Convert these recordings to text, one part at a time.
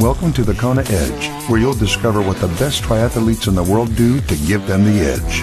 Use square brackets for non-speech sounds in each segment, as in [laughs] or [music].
Welcome to the Kona Edge, where you'll discover what the best triathletes in the world do to give them the edge.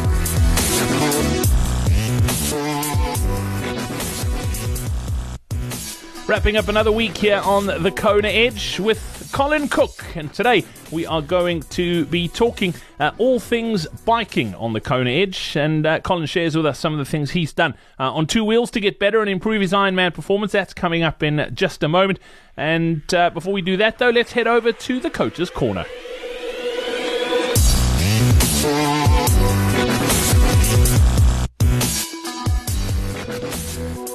Wrapping up another week here on the Kona Edge with Colin Cook. And today we are going to be talking uh, all things biking on the Kona Edge. And uh, Colin shares with us some of the things he's done uh, on two wheels to get better and improve his Ironman performance. That's coming up in just a moment. And uh, before we do that, though, let's head over to the Coach's Corner.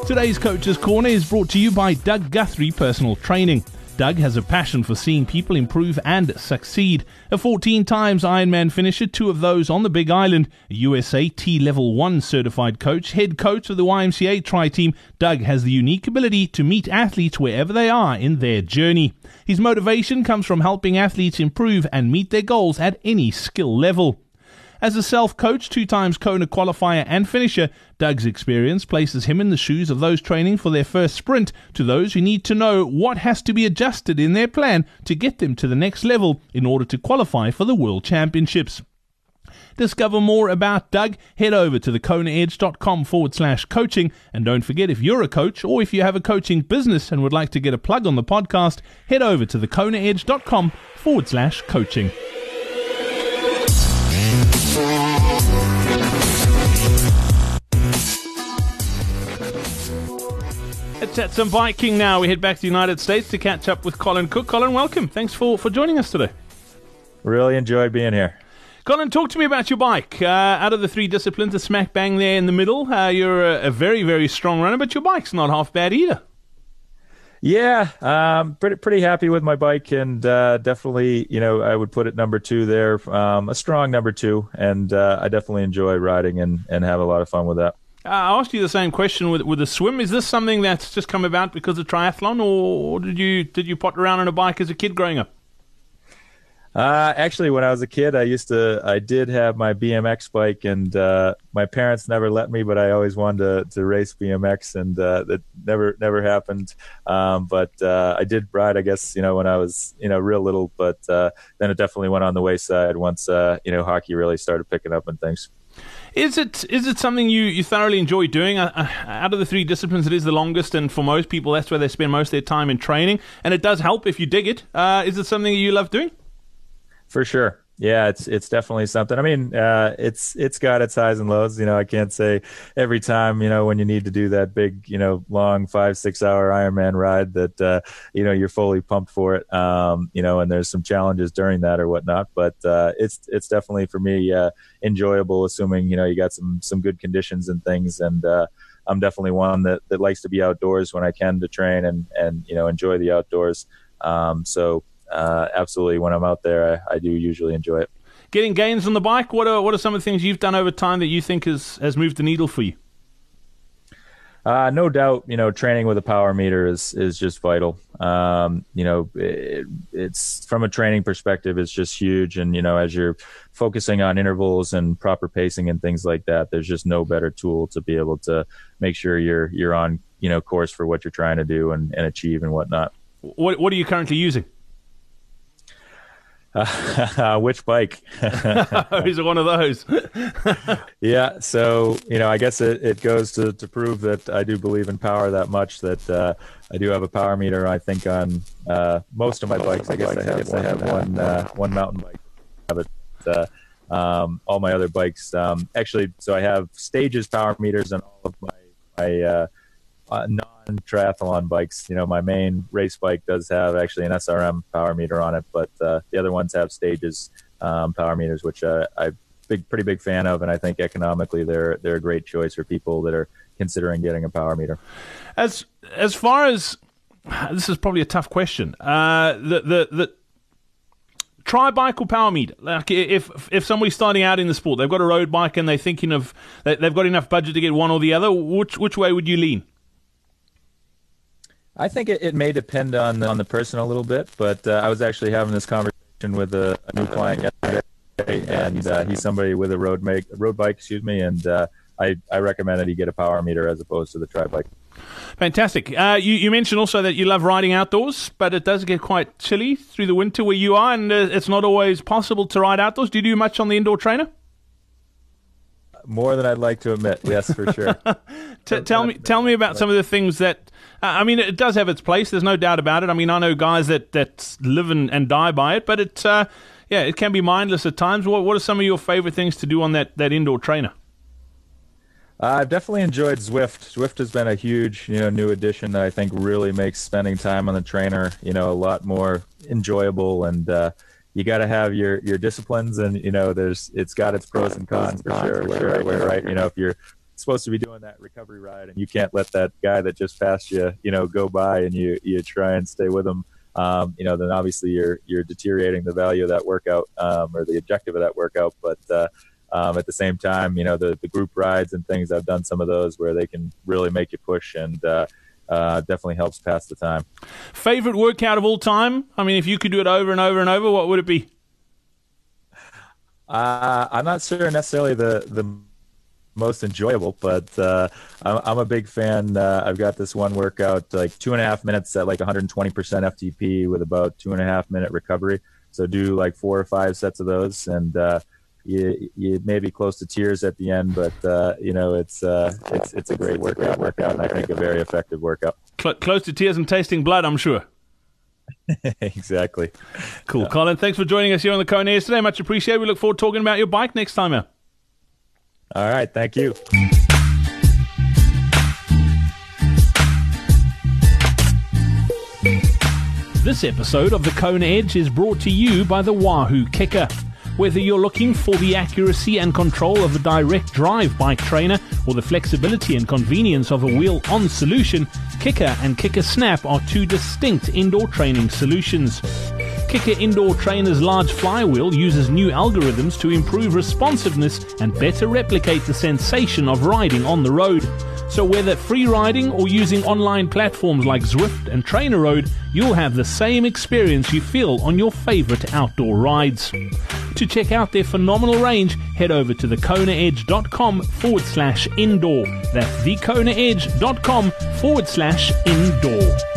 Today's Coach's Corner is brought to you by Doug Guthrie Personal Training. Doug has a passion for seeing people improve and succeed. A 14 times Ironman finisher, two of those on the Big Island, a USA T Level 1 certified coach, head coach of the YMCA Tri Team, Doug has the unique ability to meet athletes wherever they are in their journey. His motivation comes from helping athletes improve and meet their goals at any skill level. As a self coach, two times Kona qualifier and finisher, Doug's experience places him in the shoes of those training for their first sprint to those who need to know what has to be adjusted in their plan to get them to the next level in order to qualify for the World Championships. Discover more about Doug, head over to thekonaedge.com forward slash coaching. And don't forget, if you're a coach or if you have a coaching business and would like to get a plug on the podcast, head over to thekonaedge.com forward slash coaching. Chat some biking now. We head back to the United States to catch up with Colin Cook. Colin, welcome. Thanks for, for joining us today. Really enjoyed being here. Colin, talk to me about your bike. Uh, out of the three disciplines, a smack bang there in the middle. Uh, you're a, a, very, very strong runner, but your bike's not half bad either. Yeah, um, pretty pretty happy with my bike, and uh, definitely, you know, I would put it number two there, um, a strong number two, and uh, I definitely enjoy riding and and have a lot of fun with that. Uh, I asked you the same question with with the swim. Is this something that's just come about because of triathlon, or did you did you pot around on a bike as a kid growing up? Uh, actually, when I was a kid, I used to, I did have my BMX bike, and uh, my parents never let me, but I always wanted to, to race BMX, and uh, that never, never happened. Um, but uh, I did ride, I guess, you know, when I was, you know, real little, but uh, then it definitely went on the wayside once, you know, hockey really started picking up and things. Is it is it something you, you thoroughly enjoy doing? Uh, out of the three disciplines, it is the longest, and for most people, that's where they spend most of their time in training. And it does help if you dig it. Uh, is it something you love doing? For sure. Yeah, it's it's definitely something. I mean, uh, it's it's got its highs and lows. You know, I can't say every time. You know, when you need to do that big, you know, long five six hour Ironman ride that uh, you know you're fully pumped for it. Um, you know, and there's some challenges during that or whatnot. But uh, it's it's definitely for me uh, enjoyable, assuming you know you got some some good conditions and things. And uh, I'm definitely one that that likes to be outdoors when I can to train and and you know enjoy the outdoors. Um, so uh, absolutely, when I'm out there, I, I, do usually enjoy it. Getting gains on the bike. What are what are some of the things you've done over time that you think has has moved the needle for you? Uh, no doubt, you know, training with a power meter is is just vital. Um, you know, it, it's from a training perspective, it's just huge. And you know, as you're focusing on intervals and proper pacing and things like that, there's just no better tool to be able to make sure you're you're on you know course for what you're trying to do and, and achieve and whatnot. What what are you currently using? Uh, [laughs] which bike? [laughs] Is it one of those? [laughs] yeah. So, you know, I guess it, it goes to, to prove that I do believe in power that much that uh, I do have a power meter, I think, on uh, most of my bikes. I guess I have, I have one, uh, one mountain bike. I have it. Uh, um, all my other bikes, um, actually, so I have stages power meters on all of my, my uh, non triathlon bikes. You know, my main race bike does have actually an SRM power meter on it, but uh, the other ones have stages um, power meters, which uh, I'm big, pretty big fan of, and I think economically they're they're a great choice for people that are considering getting a power meter. As as far as this is probably a tough question. Uh, the the the or power meter. Like if if somebody's starting out in the sport, they've got a road bike and they're thinking of they've got enough budget to get one or the other. Which which way would you lean? I think it, it may depend on the, on the person a little bit, but uh, I was actually having this conversation with a, a new client yesterday, and uh, he's somebody with a road make road bike, excuse me, and uh, I I recommend that he get a power meter as opposed to the tri bike. Fantastic. Uh, you, you, mentioned also that you love riding outdoors, but it does get quite chilly through the winter where you are, and uh, it's not always possible to ride outdoors. Do you do much on the indoor trainer? More than I'd like to admit, yes, for sure. [laughs] T- tell me, tell me about some of the things that. I mean, it does have its place. There's no doubt about it. I mean, I know guys that that live and, and die by it, but it, uh, yeah, it can be mindless at times. What What are some of your favorite things to do on that that indoor trainer? Uh, I've definitely enjoyed Zwift. Zwift has been a huge, you know, new addition that I think really makes spending time on the trainer, you know, a lot more enjoyable. And uh, you got to have your your disciplines, and you know, there's it's got its pros and cons for sure. Where, where, right, you know, if you're supposed to be doing that recovery ride, and you can't let that guy that just passed you, you know, go by, and you you try and stay with him. Um, you know, then obviously you're you're deteriorating the value of that workout um, or the objective of that workout. But uh, um, at the same time, you know, the, the group rides and things, I've done some of those where they can really make you push and uh, uh, definitely helps pass the time. Favorite workout of all time? I mean, if you could do it over and over and over, what would it be? Uh, I'm not sure necessarily the, the most enjoyable, but uh, I'm, I'm, a big fan. Uh, I've got this one workout, like two and a half minutes at like 120% FTP with about two and a half minute recovery. So do like four or five sets of those. And, uh, you you may be close to tears at the end, but uh, you know it's uh, it's it's a great workout, workout, and I think a very effective workout. close to tears and tasting blood, I'm sure. [laughs] exactly. Cool. Colin. Thanks for joining us here on the Edge today. Much appreciated. We look forward to talking about your bike next time out. All right. Thank you. This episode of the Kona Edge is brought to you by the Wahoo KICKR. Whether you're looking for the accuracy and control of a direct drive bike trainer or the flexibility and convenience of a wheel on solution, KICKR and KICKR Snap are two distinct indoor training solutions. KICKR Indoor Trainer's large flywheel uses new algorithms to improve responsiveness and better replicate the sensation of riding on the road. So, whether free riding or using online platforms like Zwift and TrainerRoad, you'll have the same experience you feel on your favorite outdoor rides. To check out their phenomenal range, head over to thekonaedge.com forward slash indoor. That's thekonaedge.com forward slash indoor.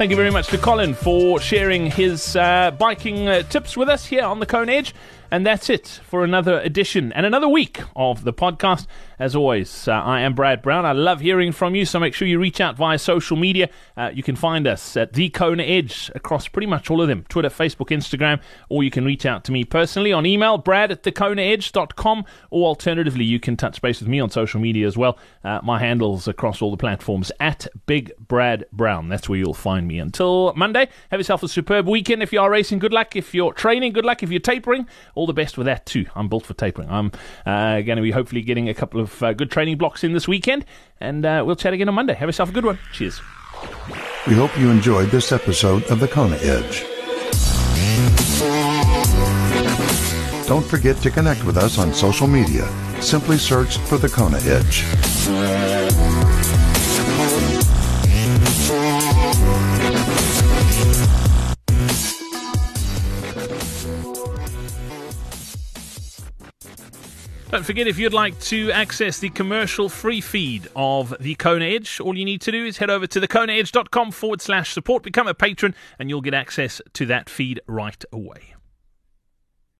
Thank you very much to Colin for sharing his uh, biking uh, tips with us here on the Kona Edge. And that's it for another edition and another week of the podcast. As always, uh, I am Brad Brown. I love hearing from you, so make sure you reach out via social media. Uh, you can find us at The Kona Edge across pretty much all of them Twitter, Facebook, Instagram, or you can reach out to me personally on email, brad at thekonaedge.com, or alternatively, you can touch base with me on social media as well. Uh, my handles across all the platforms at Big Brad Brown. That's where you'll find me. Until Monday, have yourself a superb weekend. If you are racing, good luck. If you're training, good luck. If you're tapering, all the best with that too. I'm built for tapering. I'm uh, going to be hopefully getting a couple of uh, good training blocks in this weekend, and uh, we'll chat again on Monday. Have yourself a good one. Cheers. We hope you enjoyed this episode of the Kona Edge. Don't forget to connect with us on social media. Simply search for the Kona Edge. Don't forget, if you'd like to access the commercial free feed of the Kona Edge, all you need to do is head over to thekonaedge.com forward slash support, become a patron, and you'll get access to that feed right away.